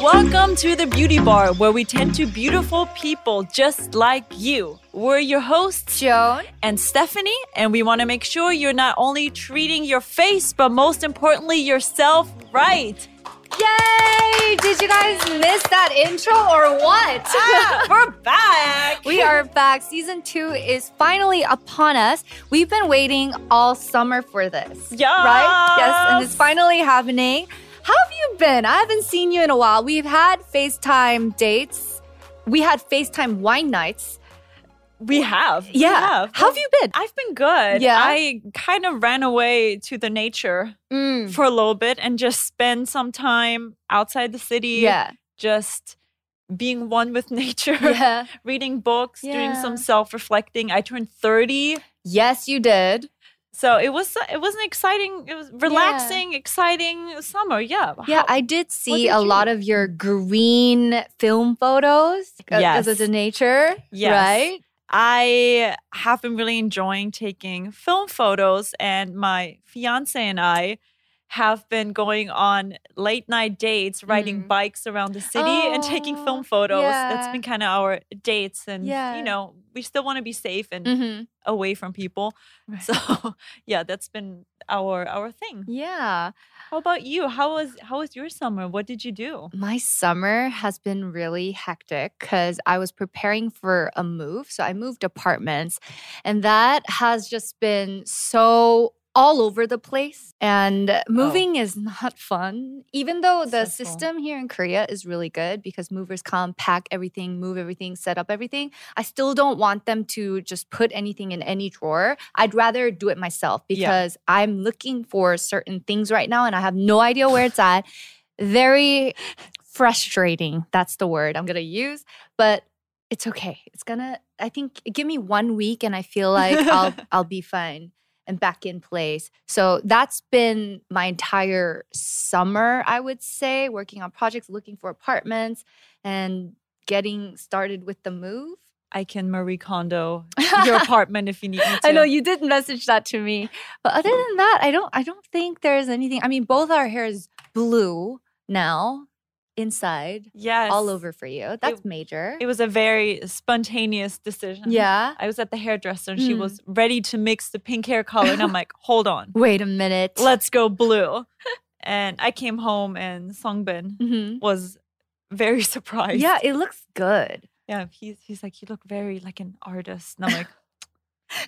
Welcome to the Beauty Bar, where we tend to beautiful people just like you. We're your hosts, Joan. and Stefanie, and we want to make sure you're not only treating your face, but most importantly, yourself right. Yay! Did you guys miss that intro or what? Ah, we're back. we are back. Season two is finally upon us. We've been waiting all summer for this. Yes. Right? Yes, and it's finally happening. How have you been? I haven't seen you in a while. We've had FaceTime dates. We had FaceTime wine nights. We have. We Yeah. have. How have you been? I've been good. Yeah? I kind of ran away to the nature Mm. for a little bit and just spend some time outside the city. Yeah. Just being one with nature. Yeah. Reading books, doing some self-reflecting. I turned 30. Yes, you did. So it was it was an exciting, it was relaxing, exciting summer. Yeah. Yeah, How- I did see did a you- lot of your green film photos. Yes. As a nature. Yes. Right? I have been really enjoying taking film photos, and my fiance and I have been going on late night dates, riding Mm. bikes around the city and taking Oh, film photos. That's yeah. been kind of our dates, and Yeah. you know, we still want to be safe and Mm-hmm. away from people. Right. So, yeah, that's been our our thing. Yeah. How about you? How was how was your summer? What did you do? My summer has been really hectic because I was preparing for a move. So I moved apartments, and that has just been so all over the place. And oh. moving is not fun, even though the Stressful. system here in Korea is really good because movers come, pack everything, move everything, set up everything. I still don't want them to just put anything in any drawer. I'd rather do it myself Yeah. because I'm looking for certain things right now and I have no idea where it's at. Very frustrating. That's the word I'm going to use. But it's okay. It's going to I think give me 1 week and I feel like I'll I'll be fine and back in place. So that's been my entire summer, I would say, working on projects, looking for apartments and getting started with the move. I can Marie Kondo your apartment if you need me to. I know you did message that to me. But other than that, I don't I don't think there's anything. I mean, both our hair is blue now inside Yes. all over for you. That's major. It was a very spontaneous decision. yeah. I was at the hairdresser and she Mm. was ready to mix the pink hair color. And I'm like, hold on, Wait a minute. let's go blue. And I came home and Songbin Mhm. was very surprised. Yeah, it looks good. Yeah. He's, he's like, you look very like an artist. And I'm like,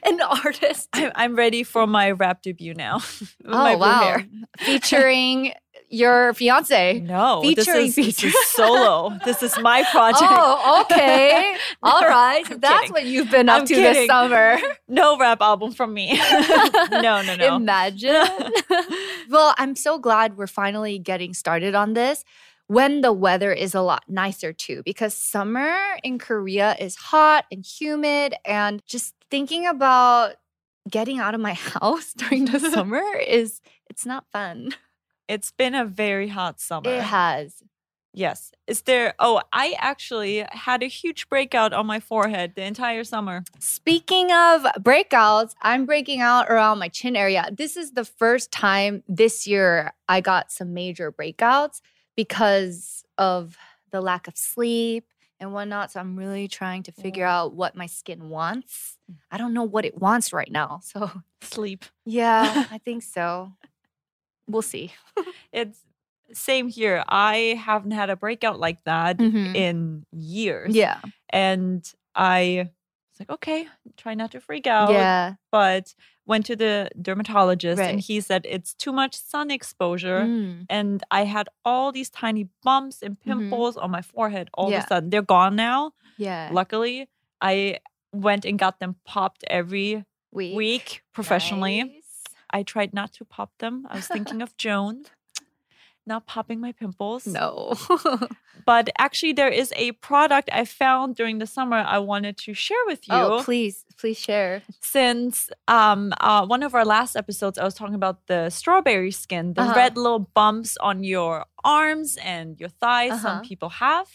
An artist. I'm, I'm ready for my rap debut now. with Oh my wow. hair. Featuring your fiance. No, Featuring this is, this is solo. this is my oh, project. Oh, okay. All right. I'm That's kidding. what you've been up I'm to kidding. this summer. No rap album from me. no, no, no. Imagine. well, I'm so glad we're finally getting started on this when the weather is a lot nicer too, because summer in Korea is hot and humid. And just thinking about getting out of my house during the summer is it's not fun. It's been a very hot summer. It has. Yes. Is there? Oh, I actually had a huge breakout on my forehead the entire summer. Speaking of breakouts, I'm breaking out around my chin area. This is the first time this year I got some major breakouts because of the lack of sleep and whatnot. So I'm really trying to figure Mm. out what my skin wants. I don't know what it wants right now. So, Sleep. yeah, I think so. We'll see. It's same here. I haven't had a breakout like that Mhm. in years. Yeah. And I was like, okay, try not to freak out. Yeah. But went to the dermatologist and he said it's too much sun exposure. Mm. And I had all these tiny bumps and pimples on my forehead all Yeah. of a sudden. They're gone now. Yeah. Luckily, I went and got them popped every Week. week professionally. Nice. I tried not to pop them. I was thinking of Joan, not popping my pimples. No. But actually, there is a product I found during the summer I wanted to share with you. oh, please, please share. Since um, uh, one of our last episodes, I was talking about the strawberry skin, the Uh-huh. red little bumps on your arms and your thighs some Uh-huh. people have.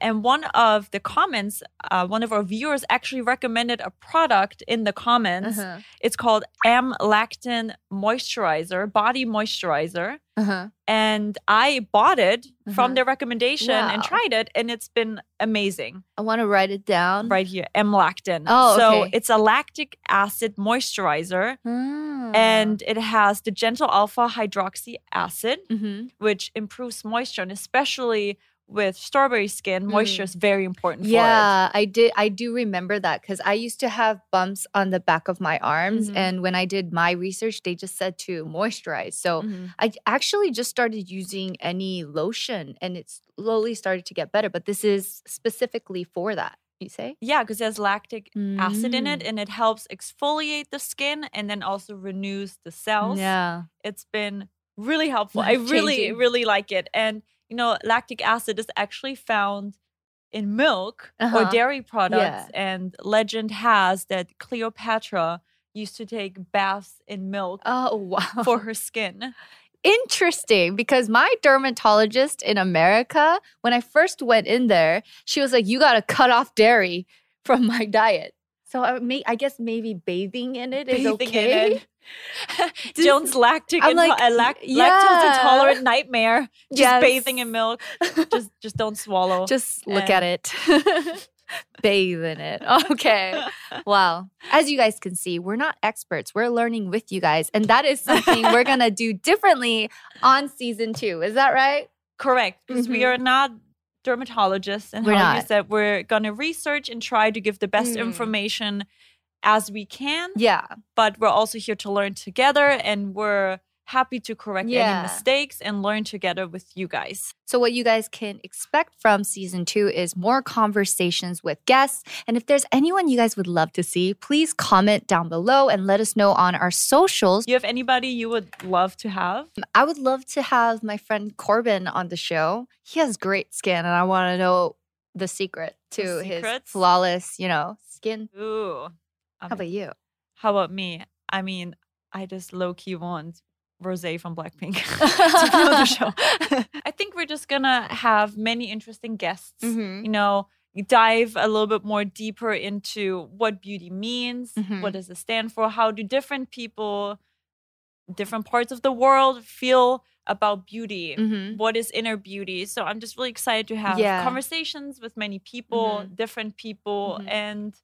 And one of the comments, uh, one of our viewers actually recommended a product in the comments. Uh-huh. It's called AmLactin Moisturizer, Body Moisturizer. Uh-huh. And I bought it Uh-huh. from their recommendation and tried it, and it's been amazing. I want to write it down. Right here, AmLactin. Oh, so okay. it's a lactic acid moisturizer, Ah. and it has the gentle alpha hydroxy acid, Mhm. which improves moisture, and especially with strawberry skin, moisture is very important for it. Mm. Yeah, I did. I do remember that because I used to have bumps on the back of my arms, Mhm. and when I did my research, they just said to moisturize. So Mhm. I actually just started using any lotion, and it slowly started to get better. But this is specifically for that. You say? Yeah, because there's lactic acid in it Mm. and it helps exfoliate the skin and then also renews the cells. Yeah. It's been really helpful. I really, really like it. And, you know, lactic acid is actually found in milk or Uh-huh. dairy products. Yeah. And legend has that Cleopatra used to take baths in milk Oh wow. for her skin. interesting because my dermatologist in America, when I first went in there, she was like, "You got to cut off dairy from my diet." So I may, I guess maybe bathing in it is Bathing okay. it. Jones lactic I'm like, uh, yeah. lactose intolerant nightmare. Just Yes. bathing in milk. Just just don't swallow. Just look at it. Bathe in it. Okay. Wow. As you guys can see, we're not experts. We're learning with you guys. And that is something we're going to do differently on season two. Is that right? Correct, because we Mhm. are not dermatologists, and We're how you said we're gonna research and try to give the best Mm. information as we can. Yeah. But we're also here to learn together, and we're happy to correct Yeah. any mistakes and learn together with you guys. So, what you guys can expect from season two is more conversations with guests. And if there's anyone you guys would love to see, please comment down below and let us know on our socials. You have anybody you would love to have? Um, I would love to have my friend Corbin on the show. He has great skin, and I want to know the secret to The his flawless, you know, skin. Ooh. How Um, about you? How about me? I mean, I just low key want Rose from Blackpink to be on the show. I think we're just gonna have many interesting guests. Mhm. You know, dive a little bit more deeper into what beauty means. Mhm. What does it stand for? How do different people, different parts of the world, feel about beauty? Mhm. What is inner beauty? So I'm just really excited to have Yeah. conversations with many people, Mhm. different people, Mhm. and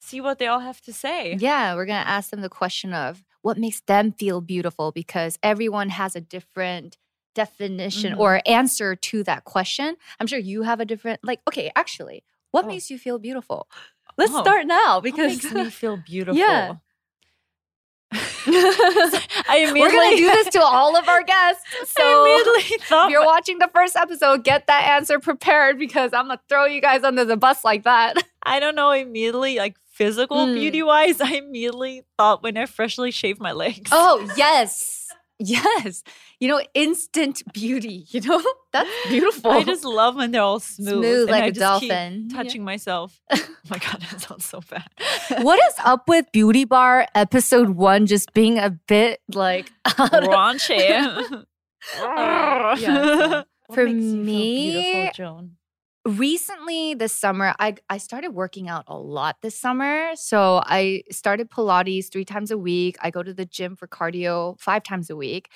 see what they all have to say. Yeah, we're going to ask them the question of what makes them feel beautiful because everyone has a different definition Mhm. or answer to that question. I'm sure you have a different, like, okay, actually, what Oh. makes you feel beautiful? Let's Oh. start now What because makes me feel beautiful. Yeah. I immediately we're going to do this to all of our guests. So immediately if you're watching the first episode, get that answer prepared because I'm going to throw you guys under the bus like that. I don't know immediately like physical Mm. beauty wise. I immediately thought when I freshly shaved my legs. Oh, yes. Yes. You know, instant beauty, you know? That's beautiful. I just love when they're all smooth, Smooth like I a dolphin. touching myself. oh my god, that sounds so bad. what is up with Beauty Bar episode one just being a bit like Raunchy. yeah, so for makes you feel me- beautiful, Joan. Recently this summer I I started working out a lot this summer. So I started Pilates 3 times a week. I go to the gym for cardio 5 times a week.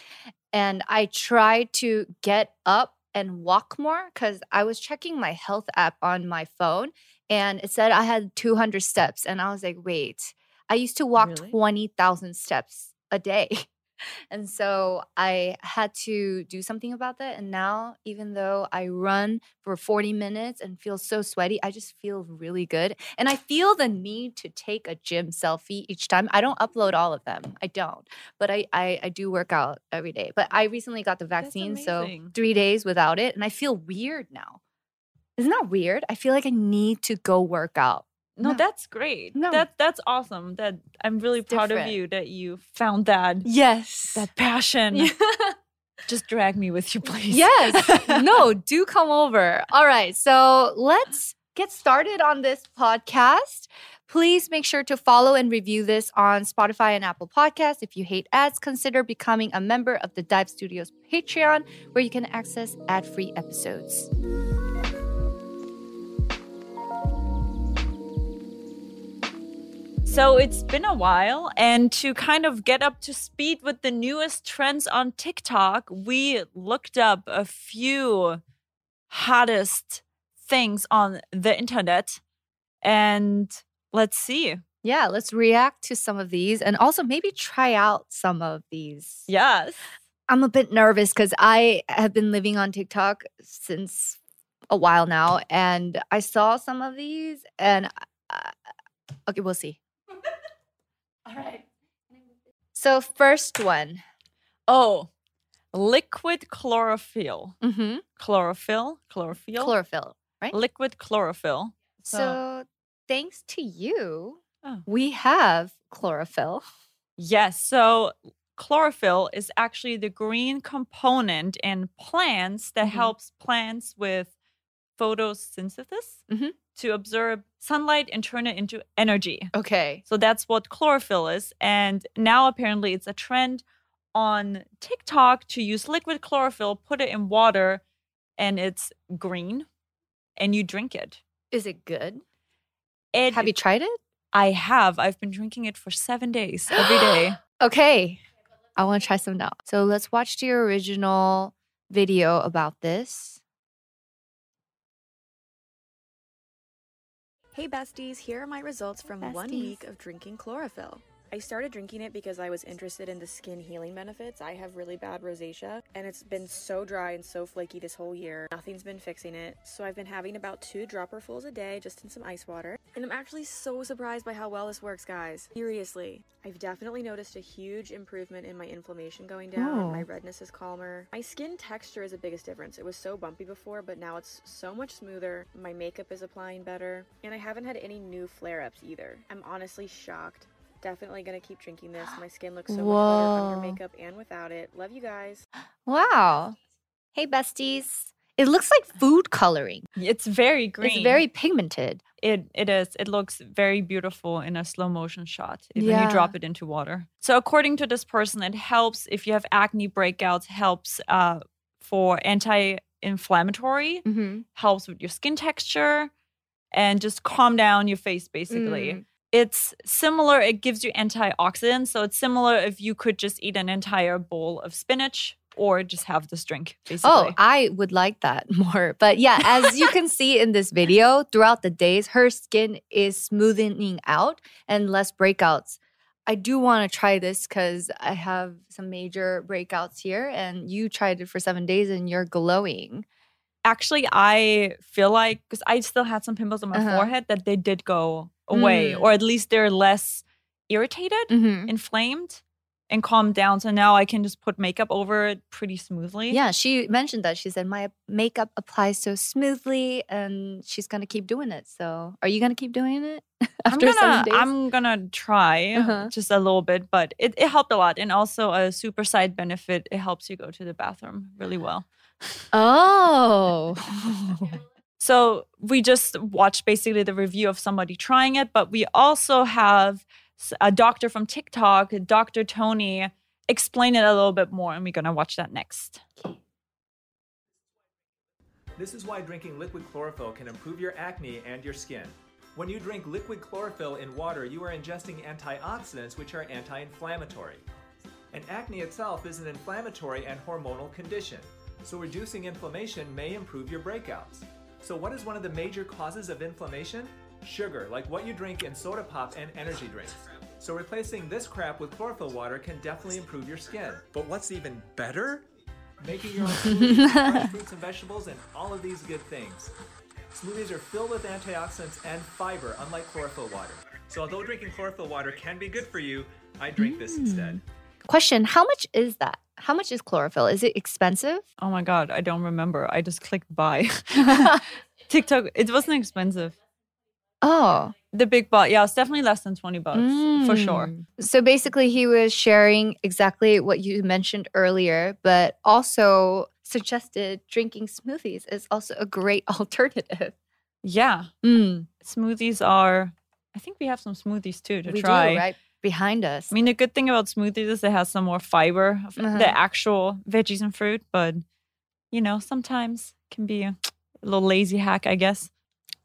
And I try to get up and walk more cuz I was checking my health app on my phone and it said I had 200 steps and I was like, "Wait. I used to walk Really? 20,000 steps a day." And so I had to do something about that. And now, even though I run for 40 minutes and feel so sweaty, I just feel really good. And I feel the need to take a gym selfie each time. I don't upload all of them. I don't. But I I, I do work out every day. But I recently got the vaccine, so three days without it. And I feel weird now. Isn't that weird? I feel like I need to go work out. No, No. that's great. No. That that's awesome. That I'm really It's proud of you that you found that Yes. that passion. Just drag me with you, please. Yes. no, do come over. All right. So let's get started on this podcast. Please make sure to follow and review this on Spotify and Apple Podcasts. If you hate ads, consider becoming a member of the Dive Studios Patreon, where you can access ad free episodes. So it's been a while, and to kind of get up to speed with the newest trends on TikTok, we looked up a few hottest things on the internet. And let's see. Yeah, let's react to some of these and also maybe try out some of these. Yes. I'm a bit nervous because I have been living on TikTok since a while now, and I saw some of these, and uh, okay, we'll see. All right. So, first one. Oh, liquid chlorophyll. Mm-hmm. Chlorophyll? Chlorophyll? Chlorophyll, right? liquid chlorophyll. So, thanks to you, Oh. we have chlorophyll. Yes. So chlorophyll is actually the green component in plants that Mhm. helps plants with photosynthesis Mhm. To absorb sunlight and turn it into energy. Okay. So that's what chlorophyll is. And now apparently it's a trend on TikTok to use liquid chlorophyll, put it in water, and it's green, and you drink it. Is it good? It, Have you tried it? I have. I've been drinking it for seven days every day. Okay. I want to try some now. So let's watch the original video about this. Hey besties, here are my results from one week of drinking chlorophyll. I started drinking it because I was interested in the skin healing benefits. I have really bad rosacea and it's been so dry and so flaky this whole year. Nothing's been fixing it. So I've been having about two dropperfuls a day just in some ice water. And I'm actually so surprised by how well this works, guys. Seriously. I've definitely noticed a huge improvement in my inflammation going down. Oh. My redness is calmer. My skin texture is the biggest difference. It was so bumpy before, but now it's so much smoother. My makeup is applying better. And I haven't had any new flare ups either. I'm honestly shocked. Definitely gonna keep drinking this. My skin looks so much better Whoa. under makeup and without it. Love you guys. Wow. Hey, besties. It looks like food coloring. It's very green. It's very pigmented. It it is. It looks very beautiful in a slow motion shot when Yeah. you drop it into water. So according to this person, it helps if you have acne breakouts. Helps uh, for anti-inflammatory. Mm-hmm. Helps with your skin texture, and just calm down your face. Basically, Mm. It's similar. It gives you antioxidants. So it's similar if you could just eat an entire bowl of spinach or just have this drink. Basically. Oh, I would like that more. But yeah, as you can see in this video, throughout the days, her skin is smoothing out and less breakouts. I do want to try this because I have some major breakouts here, and you tried it for seven days and you're glowing. actually i feel like because i still had some pimples on my Uh-huh. forehead that they did go away Mm. or at least they're less irritated Mm-hmm. inflamed and calmed down so now i can just put makeup over it pretty smoothly Yeah, she mentioned that. She said, My makeup applies so smoothly, and she's going to keep doing it. So, are you going to keep doing it I'm after gonna, seven days? I'm gonna try Uh-huh. just a little bit, but it, it helped a lot. And also a super side benefit, it helps you go to the bathroom really well. oh. So we just watched basically the review of somebody trying it, but we also have a doctor from TikTok, Dr. Tony, explain it a little bit more, and we're gonna watch that next. This is why drinking liquid chlorophyll can improve your acne and your skin. When you drink liquid chlorophyll in water, you are ingesting antioxidants which are anti inflammatory. And acne itself is an inflammatory and hormonal condition, so reducing inflammation may improve your breakouts. So, what is one of the major causes of inflammation? Sugar, like what you drink in soda pop and energy drinks. So, replacing this crap with chlorophyll water can definitely improve your skin. But what's even better? Making your own smoothies, fresh fruits and vegetables, and all of these good things. Smoothies are filled with antioxidants and fiber, unlike chlorophyll water. So, although drinking chlorophyll water can be good for you, I drink this mm. instead. Question How much is that? How much is chlorophyll? Is it expensive? Oh my god, I don't remember. I just clicked buy. TikTok, it wasn't expensive. Oh, The big bot, yeah, it's definitely less than 20 bucks for sure. Mm. So basically, he was sharing exactly what you mentioned earlier, but also suggested drinking smoothies is also a great alternative. Yeah, Mm, smoothies are, I think we have some smoothies too to we try. do, right behind us. I mean, the good thing about smoothies is it has some more fiber of Uh-huh. the actual veggies and fruit, but you know, sometimes can be a little lazy hack, I guess.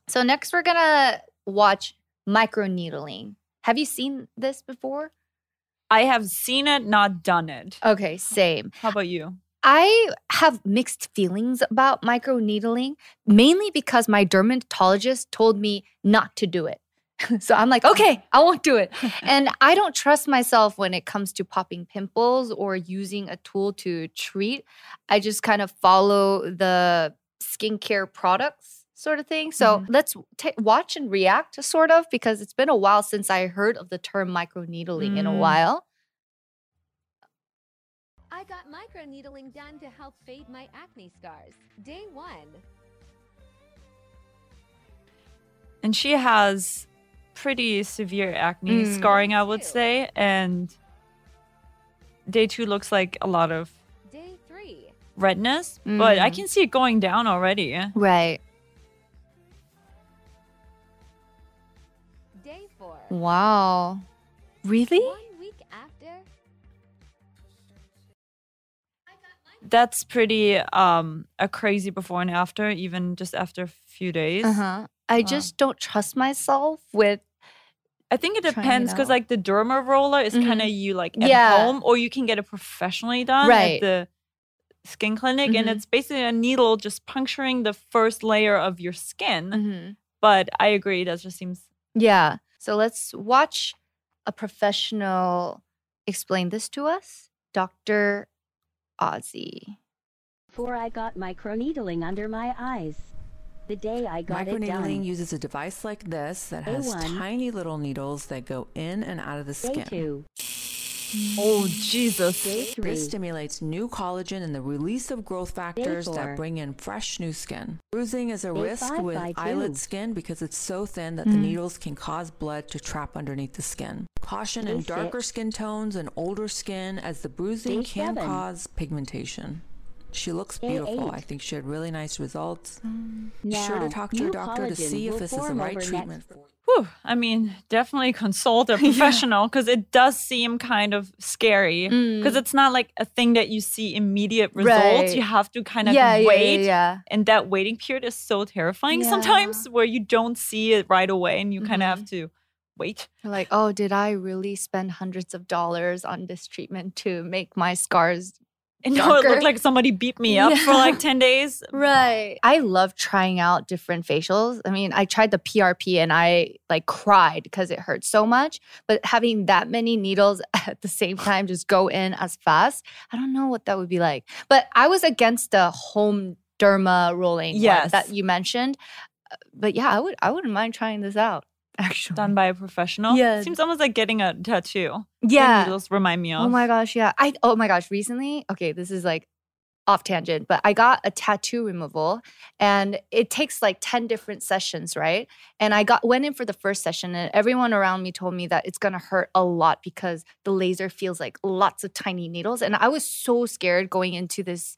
So next, we're gonna watch microneedling. Have you seen this before? I have seen it, not done it. Okay, same. How about you? I have mixed feelings about microneedling, mainly because my dermatologist told me not to do it. so I'm like, okay, I won't do it. and I don't trust myself when it comes to popping pimples or using a tool to treat. I just kind of follow the skincare products sort of thing. So let's ta watch and react, sort of, because it's been a while since I heard of the term microneedling in a Mm. while. I got microneedling done to help fade my acne scars. Day one. And she has pretty severe acne Mm. scarring, I would say. And day two looks like a lot of Day three. redness, but I Mm. can see it going down already. Right. Day four. Wow. Really? One week after. That's pretty um a crazy before and after, even just after a few days. Uh huh. I Wow. just don't trust myself with. I think it depends because like the derma roller is kind of you like at Yeah. home, or you can get it professionally done Right. at the skin clinic, and Mhm. it's basically a needle just puncturing the first layer of your skin. Mhm. But I agree, that just seems Yeah. So let's watch a professional explain this to us, Dr. Ozzy. before I got microneedling under my eyes. The day I got it Microneedling uses a device like this that Day has one. tiny little needles that go in and out of the Day skin. two. oh Jesus. Day three. This stimulates new collagen and the release of growth factors that bring in fresh new skin. Bruising is a Day risk five with by eyelid skin because it's so thin that the Mm. needles can cause blood to trap underneath the skin. Caution in darker six. skin tones and older skin as the bruising Day can seven. cause pigmentation. She looks Day beautiful. eight. I think she had really nice results. Be Now, sure to talk to your doctor to see if this is the right treatment for you. Whew, I mean, definitely consult a professional because it does seem kind of scary. Because Mm. it's not like a thing that you see immediate results. Right. You have to kind of yeah, yeah, wait. yeah, yeah. And that waiting period is so terrifying Yeah. sometimes where you don't see it right away and you kind of have to wait. You're Like, oh, did I really spend hundreds of dollars on this treatment to make my scars And now it looked like somebody beat me up for like 10 days. Right. I love trying out different facials. I mean, I tried the PRP and I like cried because it hurt so much. But having that many needles at the same time just go in as fast, I don't know what that would be like. But I was against the home derma rolling one Yes. that you mentioned. Uh, But yeah, I would I wouldn't mind trying this out. Actually. Done by a professional. Yeah. Seems almost like getting a tattoo. Yeah. needles remind me of. Oh my gosh, yeah. I oh my gosh, recently, okay, this is like off tangent, but I got a tattoo removal and it takes like 10 different sessions, right? And I got went in for the first session and everyone around me told me that it's going to hurt a lot because the laser feels like lots of tiny needles and I was so scared going into this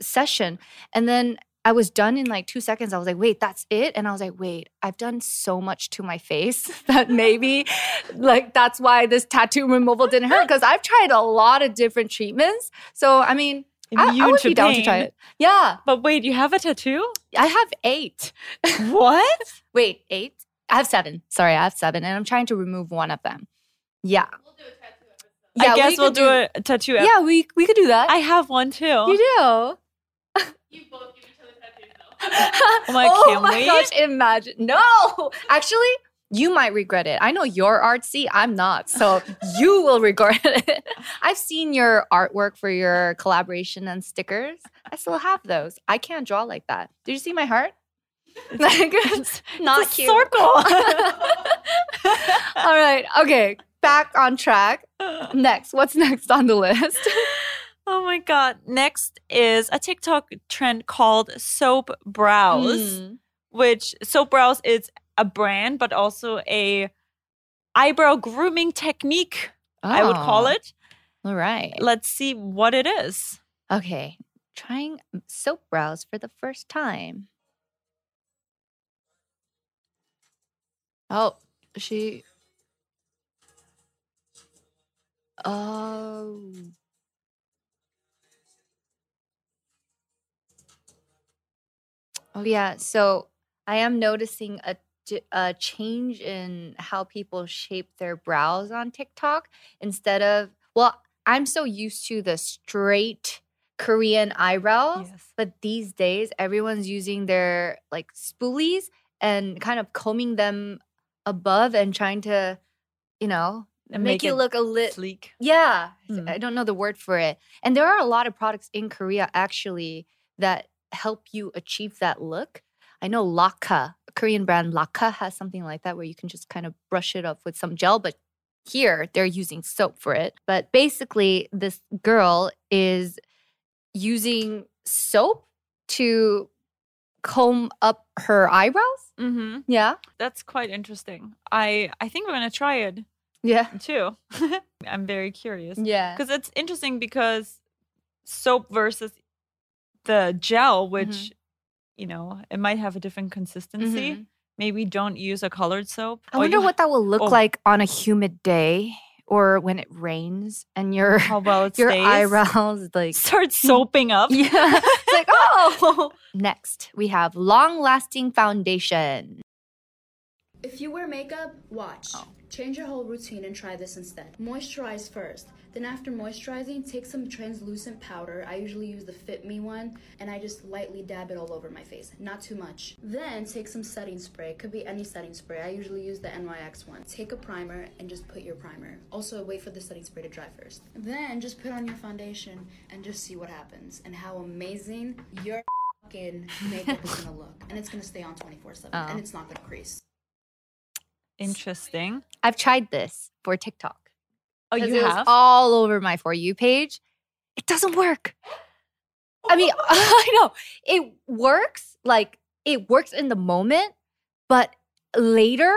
session. And then I was done in like 2 seconds. I was like, "Wait, that's it?" And I was like, "Wait, I've done so much to my face that maybe like that's why this tattoo removal didn't hurt because I've tried a lot of different treatments. So I mean, I, I Immune would to be down to try it. Yeah, But wait, you have a tattoo? I have eight. what? Wait, eight? I have seven. Sorry, I have seven, and I'm trying to remove one of them. Yeah. I guess we'll could do, a, a tattoo. ep- Yeah, we we could do that. I have one too. you do. Oh my, oh can my we? gosh! Imagine. No, actually, you might regret it. I know you're artsy. I'm not, so you will regret it. I've seen your artwork for your collaboration and stickers. I still have those. I can't draw like that. Did you see my heart? Like, it's not It's a cute. circle. All right. Okay. Back on track. Next, what's next on the list? Oh my god. Next is a TikTok trend called soap brows, Mm. which soap brows is a brand but also a eyebrow grooming technique, I would call Oh, it. All right. Let's see what it is. Okay. Trying soap brows for the first time. Oh, she. Oh. Oh, yeah. So I am noticing a a change in how people shape their brows on TikTok instead of well, I'm so used to the straight Korean eyebrows, Yes. but these days everyone's using their like spoolies and kind of combing them above and trying to, you know, And make, you it look a little sleek. yeah, Mm. I don't know the word for it. And there are a lot of products in Korea actually that help you achieve that look. I know Laka, Korean brand Laka has something like that where you can just kind of brush it up with some gel, but here they're using soap for it. But basically, this girl is using soap to comb up her eyebrows. Mm-hmm. Yeah. That's quite interesting. I I think we're gonna try it Yeah. too. I'm very curious Yeah. because it's interesting because soap versus the gel, which you know it might have a different consistency. Mhm. Maybe don't use a colored soap. I wonder you- what that will look oh. like on a humid day or when it rains and your how well it your stays. eyebrows like start soaping up. yeah it's like oh next we have long lasting foundation If you wear makeup, watch. Oh. Change your whole routine and try this instead. Moisturize first. Then after moisturizing, take some translucent powder. I usually use the Fit Me one, and I just lightly dab it all over my face. Not too much. Then take some setting spray. It Could be any setting spray. I usually use the NYX one. Take a primer and just put your primer. Also, wait for the setting spray to dry first. Then just put on your foundation and just see what happens and how amazing your fucking makeup is gonna look. And it's gonna stay on 24 7 Oh. and it's not gonna crease. Interesting. i've tried this for tiktok Oh, you have? all over my for you page it doesn't work i mean i know it works like it works in the moment but later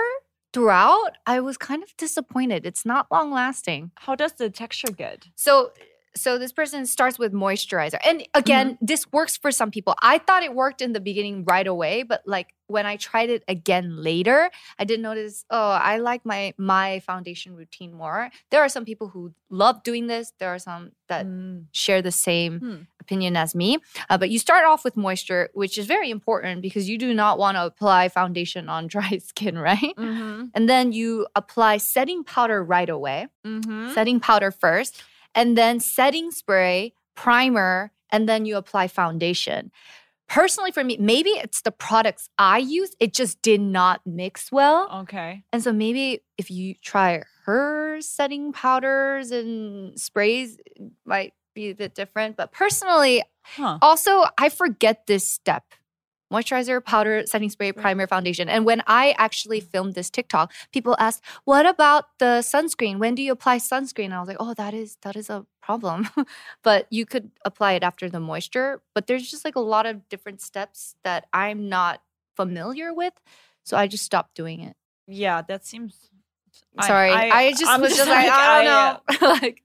throughout i was kind of disappointed it's not long lasting How does the texture get? So so this person starts with moisturizer. And again, Mm-hmm. this works for some people. I thought it worked in the beginning right away, but like when I tried it again later, I did notice, oh, I like my my foundation routine more. There are some people who love doing this. There are some that Mm. share the same Hmm. opinion as me. Uh, but you start off with moisture, which is very important because you do not want to apply foundation on dry skin, right? Mm-hmm. And then you apply setting powder right away Mm-hmm. setting powder first, and then setting spray, primer, and then you apply foundation. Personally, for me, maybe it's the products I use, it just did not mix well. Okay. And so maybe if you try her setting powders and sprays, it might be a bit different. But personally, Huh. also, I forget this step moisturizer, powder, setting spray, primer, foundation. And when I actually filmed this TikTok, people asked, "What about the sunscreen? When do you apply sunscreen?" And I was like, "Oh, that is that is a problem." but you could apply it after the moisture, but there's just like a lot of different steps that I'm not familiar with, so I just stopped doing it. Yeah, that seems. I- Sorry, I, just I'm was just like, I don't uh, know. like,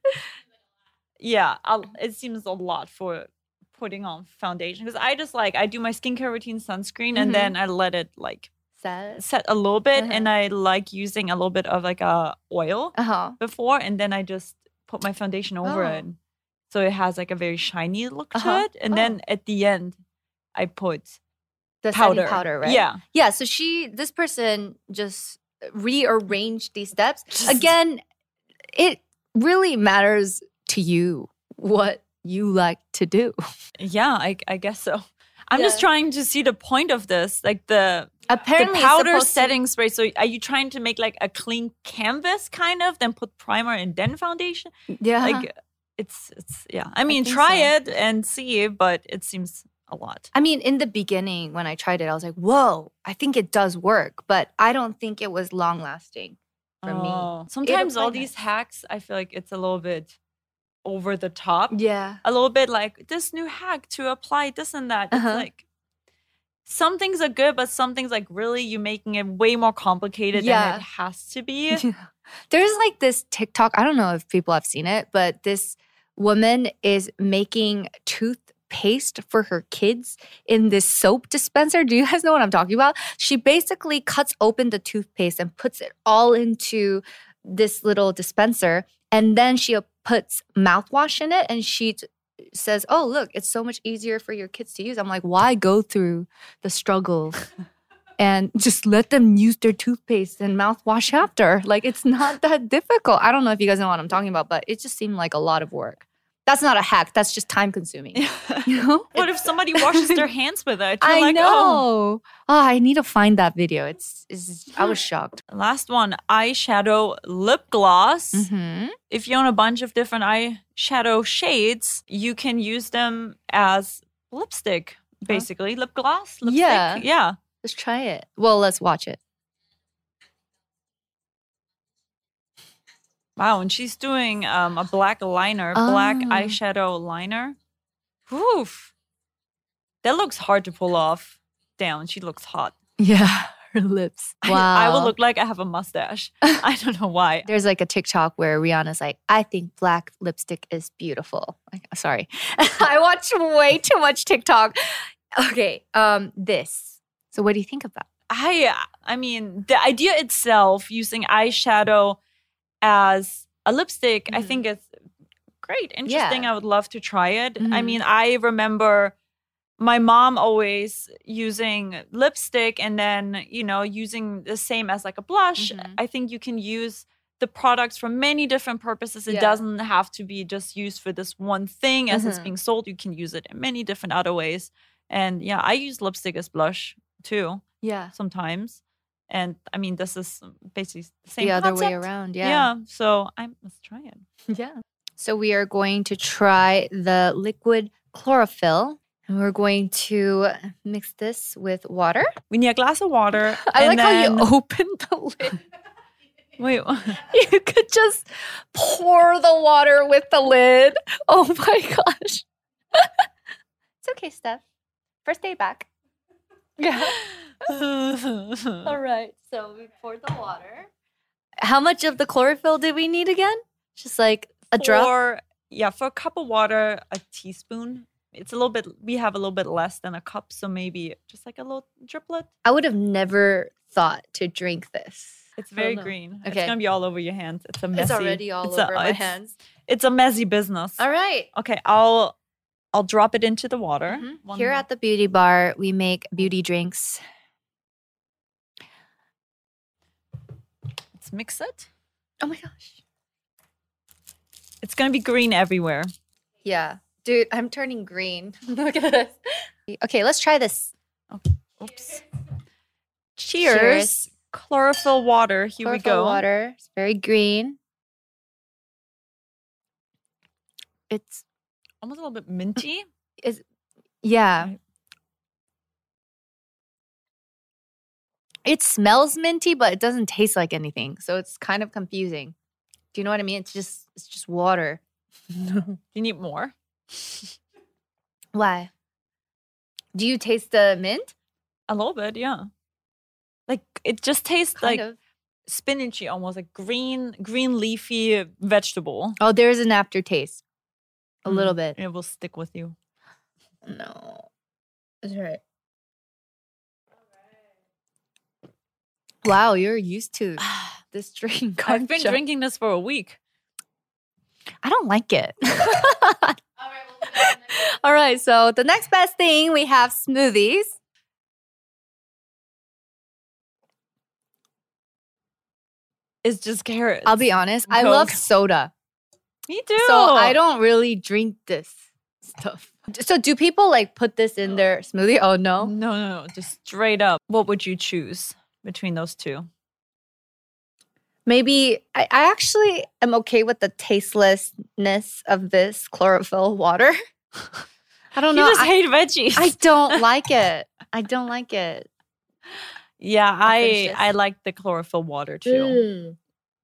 yeah, I'll, it seems a lot for putting on foundation because I just like I do my skincare routine sunscreen Mhm. and then I let it like says, set a little bit Uh-huh. and I like using a little bit of like a oil uh huh. before and then I just put my foundation over Oh. it so it has like a very shiny look to Uh-huh. it and Oh. then at the end I put The powder setting powder, right? yeah Yeah, so she, this person just rearranged these steps. Again, it really matters to you what you like to do. yeah I, I guess so I'm just trying to see the point of this like the Apparently, the powder to- setting spray. So are you trying to make like a clean canvas kind of, then put primer and then foundation? yeah, Like it's it's yeah. I mean, think try so. it and see, but it seems a lot. I mean, in the beginning when I tried it, I was like, "Whoa, I think it does work," but I don't think it was long lasting for me. Oh. Sometimes all these hacks, I feel like it's a little bit over the top. Yeah, A little bit like this new hack to apply this and that. Uh-huh. like some things are good, but some things like really you're making it way more complicated than it has to be. There's like this TikTok. I don't know if people have seen it, but this woman is making toothpaste for her kids in this soap dispenser. Do you guys know what I'm talking about? She basically cuts open the toothpaste and puts it all into this little dispenser. And then she puts mouthwash in it and she t- says, Oh, look, it's so much easier for your kids to use. I'm like, why go through the struggle and just let them use their toothpaste and mouthwash after. Like it's not that difficult. I don't know if you guys know what I'm talking about, but it just seemed like a lot of work. That's not a hack. That's just time consuming. You know? What if somebody washes their hands with it? You're I like, know. oh. Oh. I need to find that video. It's, it's I was shocked. Last one eyeshadow lip gloss. Mm-hmm. If you own a bunch of different eyeshadow shades, you can use them as lipstick, basically. Lip gloss? Lipstick? Yeah. Yeah. Let's try it. Well, let's watch it. Wow. And she's doing um, a black liner, black Oh. eyeshadow liner. Oof. That looks hard to pull off. Damn, she looks hot. Yeah, her lips. I- Wow. I, will look like I have a mustache. I don't know why. There's like a TikTok where Rihanna's like, I think black lipstick is beautiful. Like, sorry. I watch way too much TikTok. Okay, um, this. So what do you think of that? I I mean, the idea itself using eyeshadow as a lipstick, I Mhm. think it's great. Interesting. I would love to try it. I Mhm. mean, I remember my mom always using lipstick and then, you know, using the same as like a blush. Mhm. I think you can use the products for many different purposes. It Yeah. doesn't have to be just used for this one thing as it's Mhm. being sold. You can use it in many different other ways. And yeah, I use lipstick as blush too Yeah. sometimes. And I mean, this is basically the same The other way around. Yeah. Yeah. So I must try it. Yeah. So we are going to try the liquid chlorophyll. And we're going to mix this with water. We need a glass of water. I and like how then- you open the lid. Wait. you could just pour the water with the lid. Oh my gosh. it's okay, Steph. First day back. Yeah. All right. So we poured the water. How much of the chlorophyll did we need again? Just like a drop? For, yeah, for a cup of water, a teaspoon. It's a little bit, we have a little bit less than a cup. So maybe just like a little driplet. I would have never thought to drink this. It's very don't know. green. It's going to be all over your hands. It's a messy. It's already all it's a- over my it's- hands. It's a messy business. All right. Okay, I'll I'll drop it into the water. Mhm. Here more. at the beauty bar, we make beauty drinks. Mix it. Oh my gosh. It's gonna be green everywhere. Yeah. Dude, I'm turning green. Look at this. Okay, let's try this. Oh, oops. Cheers. Cheers. Chlorophyll water. Here we Chlorophyll go. Water. It's very green. It's Almost a little bit minty. is yeah. It smells minty, but it doesn't taste like anything. So it's kind of confusing. Do you know what I mean? It's just it's just water. Do you need more? Why? Do you taste the mint? A little bit, yeah. Like it just tastes Kind like of. spinachy, almost like green, green leafy vegetable. Oh, there's an aftertaste. A little Mm, bit. It will stick with you. No. That's right. Wow, you're used to this drink. I've been drinking this for a week. I don't like it. All right, so the next best thing we have smoothies. It's just carrots. I'll be honest, I love soda. Me too. So I don't really drink this stuff. So do people like put this in their smoothie? Oh no. No, no, no. Just straight up. What would you choose between those two? Maybe I, I actually am okay with the tastelessness of this chlorophyll water. I don't You know. just I, hate veggies. I don't like it. I don't like it. yeah, I. I like the chlorophyll water too. Mm.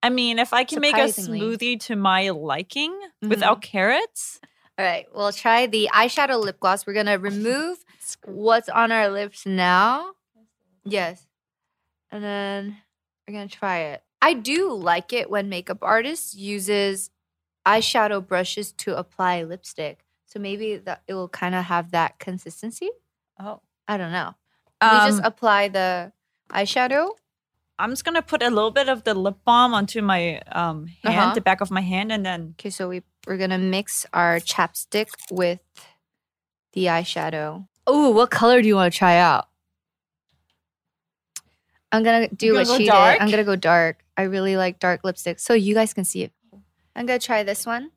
I mean, if I can make a smoothie to my liking Mhm. without carrots, All right, we'll try the eyeshadow lip gloss. We're gonna remove what's on our lips now. Yes, and then we're gonna try it. I do like it when makeup artists uses eyeshadow brushes to apply lipstick. So maybe that it will kind of have that consistency. oh, I don't know. we just um, apply the eyeshadow. I'm just gonna put a little bit of the lip balm onto my um hand, Uh-huh. the back of my hand, and then Okay, so we we're gonna mix our chapstick with the eyeshadow. Oh, what color do you want to try out? I'm gonna do You're what gonna she dark? did. I'm gonna go dark. I really like dark lipstick, so you guys can see it. I'm gonna try this one.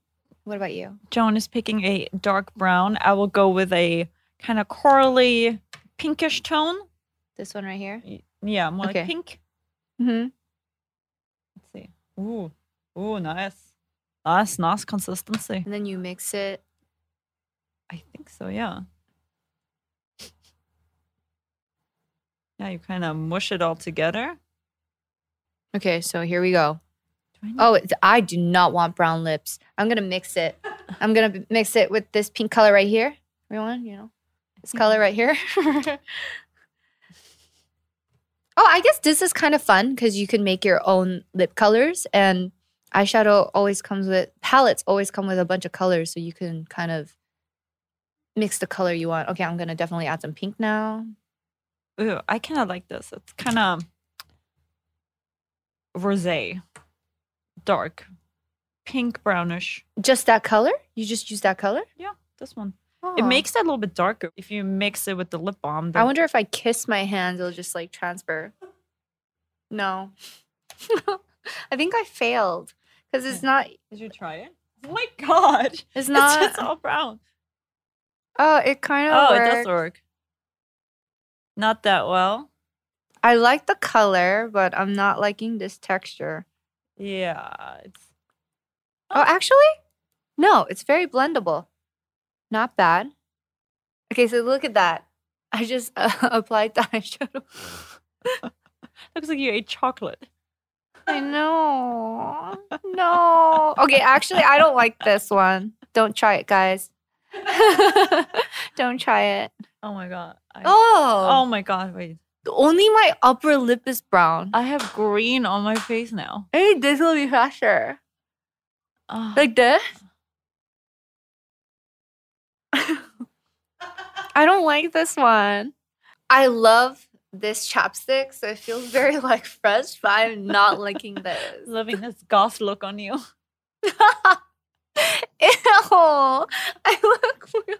What about you? Joan is picking a dark brown. I will go with a kind of corally pinkish tone. This one right here. Y- Yeah, more Okay. like pink. Mm-hmm. Let's see. Ooh, ooh, nice, nice, nice consistency. And then you mix it. I think so. Yeah. Yeah, you kind of mush it all together. Okay, so here we go. Do I need- Oh, I do not want brown lips. I'm gonna mix it. I'm gonna mix it with this pink color right here. Everyone, you know, this color right here. oh, I guess this is kind of fun because you can make your own lip colors, and eyeshadow always comes with palettes. Always come with a bunch of colors, so you can kind of mix the color you want. Okay, I'm gonna definitely add some pink now. Ooh, I kind of like this. It's kind of rosé, dark, pink, brownish. Just that color? You just use that color? Yeah, this one. It Oh. makes it a little bit darker if you mix it with the lip balm. I wonder if I kiss my hand, it'll just like transfer. No. I think I failed because it's not. Did you try it? Oh my god! It's It's not. just all brown. oh, it kind of Oh, worked. it does work. Not that well. I like the color, but I'm not liking this texture. Yeah, it's Oh, actually, no, it's very blendable. Not bad. Okay, so look at that. I just uh, applied the eyeshadow. looks like you ate chocolate. I know. No. Okay, actually, I don't like this one. Don't try it, guys. don't try it. Oh my god. I, Oh, oh my god, wait. only my upper lip is brown. I have green on my face now. Hey, this will be faster. Like this. I don't like this one. I love this chapstick, so it feels very like fresh, but I'm not liking this. loving this goth look on you. Ew, I look really.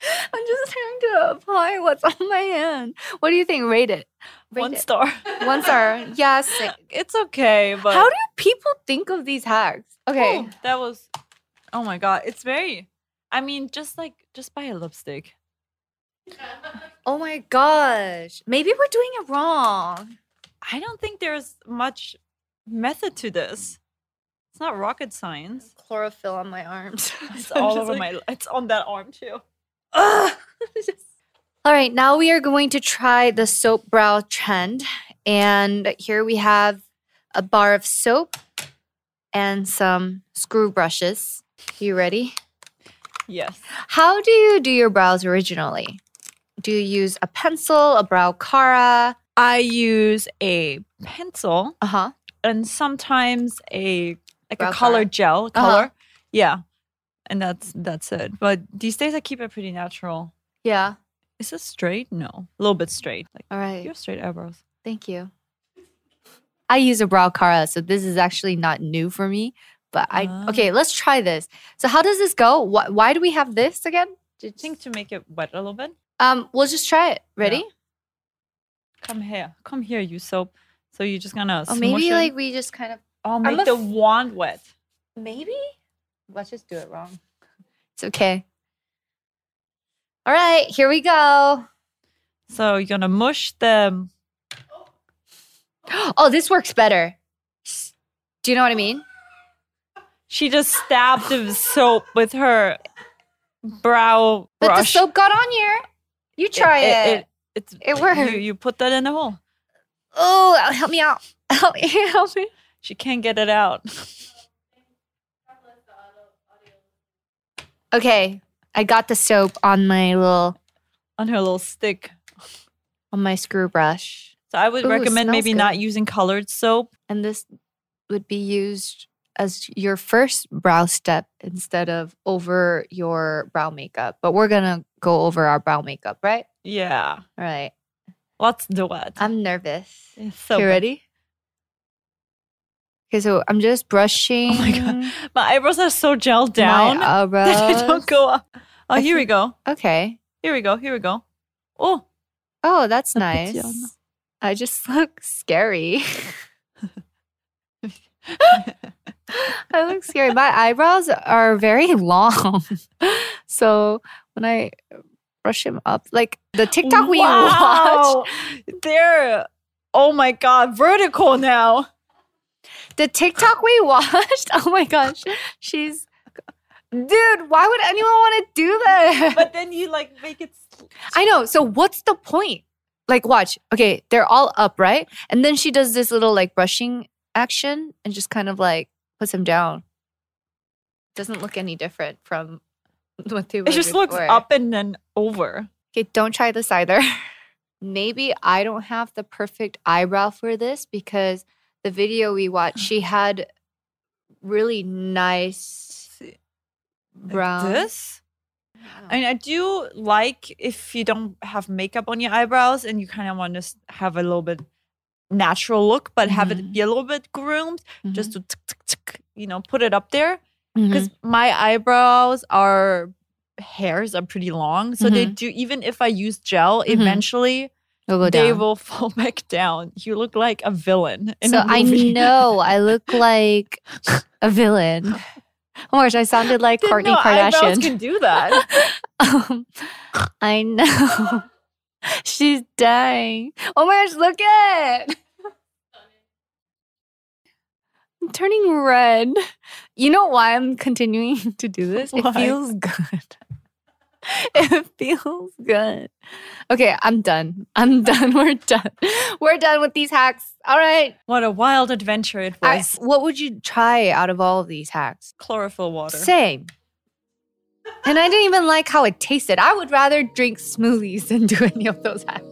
I'm just trying to apply what's on my hand. What do you think? Rate it. Rate One it. star. One star. Yes. It's okay, but How do people think of these hacks? Okay. Oh, that was. Oh my god, it's very. I mean, just like just buy a lipstick. Oh my gosh. Maybe we're doing it wrong. I don't think there's much method to this. It's not rocket science. Chlorophyll on my arms. It's all over like- my. It's on that arm too. Ugh. All right, now we are going to try the soap brow trend. And here we have a bar of soap and some screw brushes. You ready? Yes. How do you do your brows originally? Do you use a pencil, a brow cara? I use a pencil Uh huh. and sometimes a like Brow a color color. gel Uh-huh. color. Yeah. And that's that's it. But these days I keep it pretty natural. Yeah. Is this straight? No. A little bit straight. Like All right. you have straight eyebrows. Thank you. I use a brow cara, so this is actually not new for me. But I Ah. okay, let's try this. So how does this go? Why, why do we have this again? Do you think to make it wet a little bit. Um, we'll just try it. Ready? Come here. Come here, you soap. So you're just gonna Oh, maybe it. like we just kind of I'm make the wand wet. maybe. Let's just do it wrong. It's okay. All right, here we go. So you're gonna mush them. Oh, this works better. Do you know what I mean? she just stabbed the soap with her brow brush. But the soap got on here. You try it. it, it's, It worked. You, you put that in the hole. oh, help me out. Help me, help me. She can't get it out. Okay, I got the soap on my little on her little stick. on my screw brush, So I would Ooh, recommend maybe smells not using colored soap. and this would be used as your first brow step instead of over your brow makeup. But we're gonna go over our brow makeup, right? Yeah. All right. Let's do it. I'm nervous. It's so you ready? Okay, so I'm just brushing. Oh my god. My eyebrows are so gelled down My that they eyebrows. don't go up. Oh, I here we go. Okay. Here we go. Here we go. Oh, Oh, that's A nice. I just look scary. I look scary. My eyebrows are very long. so when I brush them up, like the TikTok we watch, They're oh my god, vertical now. The TikTok we watched, oh my gosh, she's dude, why would anyone want to do that? But then you like make it I know. So what's the point? Like, watch. Okay, they're all up, right? And then she does this little like brushing action and just kind of like puts him down. Doesn't look any different from what they were it just looks up and then over. Okay, don't try this either. Maybe I don't have the perfect eyebrow for this because the video we watched, she had really nice Like brown. this. I mean, I do like if you don't have makeup on your eyebrows and you kind of want to have a little bit natural look, but have it Mhm. be a little bit groomed, just Mm-hmm. to tick, tick, tick, you know, put it up there. Because my eyebrows are hairs are pretty long, so they Mhm. do. Even if I use gel, eventually It'll go they down. will fall back down. You look like a villain. In so a I know I look like a villain. Oh my gosh, I sounded like Didn't Courtney know Kardashian. can do that. um, I know. She's dying. Oh my gosh, look at. I'm turning red. You know why I'm continuing to do this? It feels good. It feels good. Okay, I'm done. I'm done. We're done. We're done with these hacks. All right. what a wild adventure it I- was. what would you try out of all of these hacks? Chlorophyll water. Same. And I didn't even like how it tasted. I would rather drink smoothies than do any of those hacks.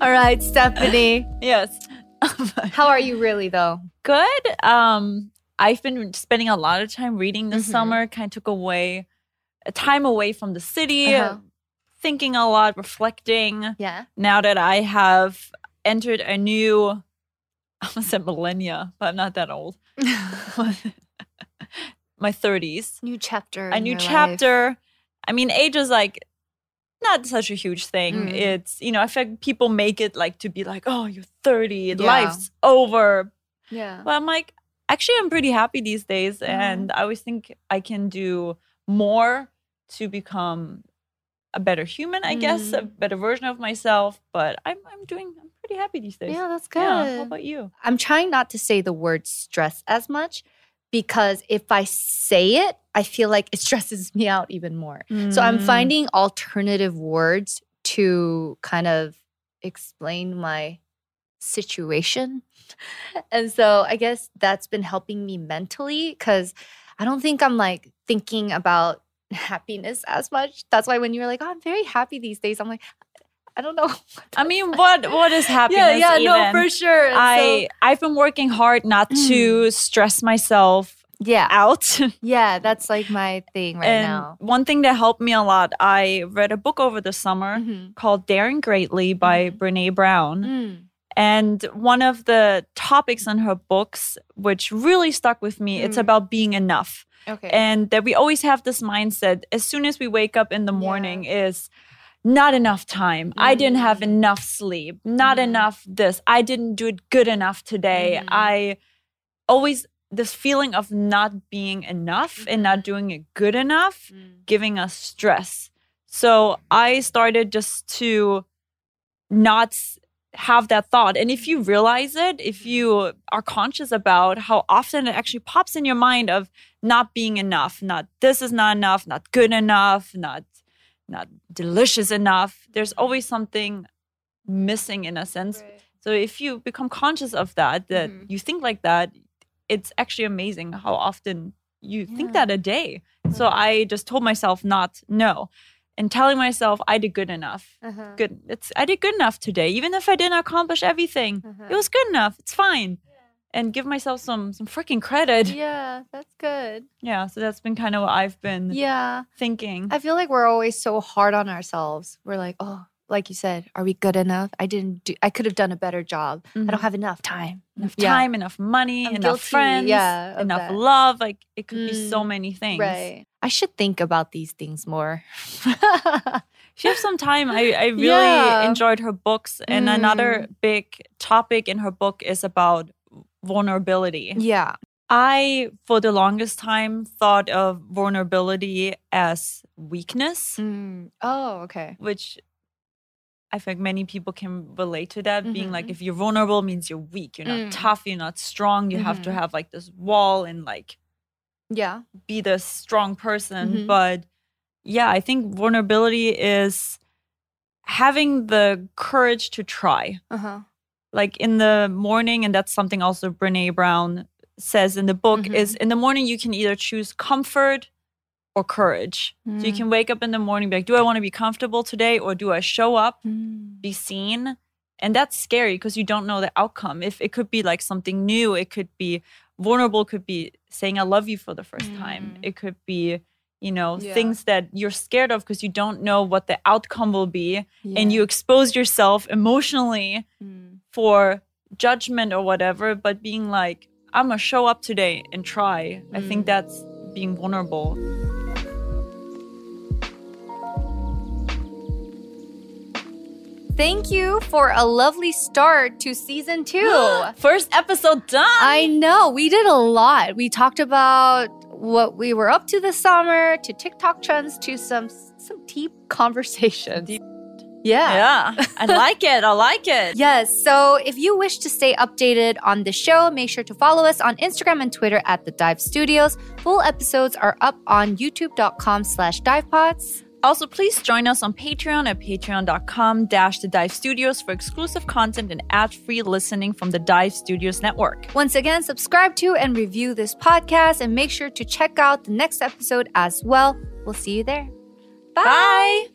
All right, Stefanie. yes. How are you really though? Good. Um, I've been spending a lot of time reading this Mhm. summer. Kind of took away a time away from the city, Uh-huh. thinking a lot, reflecting. Yeah. Now that I have entered a new, I almost said millennia, but I'm not that old. My 30s. New chapter. a new your life. chapter. I mean, age is like not such a huge thing. Mm. It's you know, I feel like people make it like to be like, oh, you're 30, Yeah. life's over. Yeah. But I'm like, actually, I'm pretty happy these days, Mm-hmm. and I always think I can do more to become a better human. I guess a Mm. better version of myself. But I'm I'm doing I'm pretty happy these days. Yeah, that's good. Yeah, How about you? I'm trying not to say the word stress as much because if I say it, I feel like it stresses me out even more. So I'm Mm. finding alternative words to kind of explain my situation. And so I guess that's been helping me mentally because I don't think I'm like thinking about happiness as much. That's why when you were like, oh, I'm very happy these days, I'm like, I don't know. I mean, what what is happiness? yeah, yeah, no, for sure. And so- I I've been working hard not to stress myself yeah, out. yeah, that's like my thing right and now. one thing that helped me a lot, I read a book over the summer Mhm. called Daring Greatly by Mhm. Brene Brown. Mm. And one of the topics in her books, which really stuck with me, it's Mm. about being enough. Okay. And that we always have this mindset as soon as we wake up in the morning is not enough time. I didn't have Mm. enough sleep. Not Mhm. enough this. I didn't do it good enough today. Mhm. I always this feeling of not being enough and not doing it good enough Mm. giving us stress. So I started just to not have that thought. And if you realize it, if you are conscious about how often it actually pops in your mind of not being enough, not this is not enough, not good enough, not not delicious enough, there's always something missing in a sense. So if you become conscious of that, that Mhm. you think like that, it's actually amazing how often you think that a day. So Mhm. I just told myself not no, and telling myself I did good enough. Uh-huh. Good, it's I did good enough today, even if I didn't accomplish everything. Uh-huh. It was good enough. It's fine, and give myself some some freaking credit. Yeah. Yeah, that's good. Yeah, so that's been kind of what I've been Yeah. thinking. I feel like we're always so hard on ourselves. We're like, oh, like you said, are we good enough? I didn't do. I could have done a better job. I Mhm. don't have enough time. enough Yeah. time, enough money, I'm enough guilty, friends, yeah, enough that. love. Like it could be so Mm, many things. Right. I should think about these things more. You have some time, I, I really Yeah. enjoyed her books. And another big topic in her book is about vulnerability. yeah. I, for the longest time, thought of vulnerability as weakness, Mm. Oh, okay. which I think many people can relate to that. Being like, Mhm. if you're vulnerable, means you're weak. You're not Mm. tough. You're not strong. You have to Mhm. have like this wall and like Yeah. be the strong person. Mhm. But yeah, I think vulnerability is having the courage to try. Uh huh. Like in the morning, and that's something also Brene Brown says in the book, Mhm. is in the morning you can either choose comfort or courage. So you Mm. can wake up in the morning, be like, do I want to be comfortable today or do I show up, Mm. be seen? And that's scary because you don't know the outcome. If it could be like something new, it could be vulnerable, could be saying I love you for the first time. Mm. It could be, you know, Yeah. things that you're scared of because you don't know what the outcome will be. Yeah. And you expose yourself emotionally Mm. for judgment or whatever, but being like, I'm gonna show up today and try. I think Mm. that's being vulnerable. Thank you for a lovely start to season two. First episode done. I know we did a lot. We talked about what we were up to this summer, to TikTok trends, to some some deep conversations. Deep- Yeah. yeah, I like it. I like it. Yes. So if you wish to stay updated on the show, make sure to follow us on Instagram and Twitter at the Dive Studios. Full episodes are up on youtube.com slash divepods. Also, please join us on Patreon at patreon.com dash the Dive Studios for exclusive content and ad-free listening from the Dive Studios network. Once again, subscribe to and review this podcast and make sure to check out the next episode as well. We'll see you there. Bye.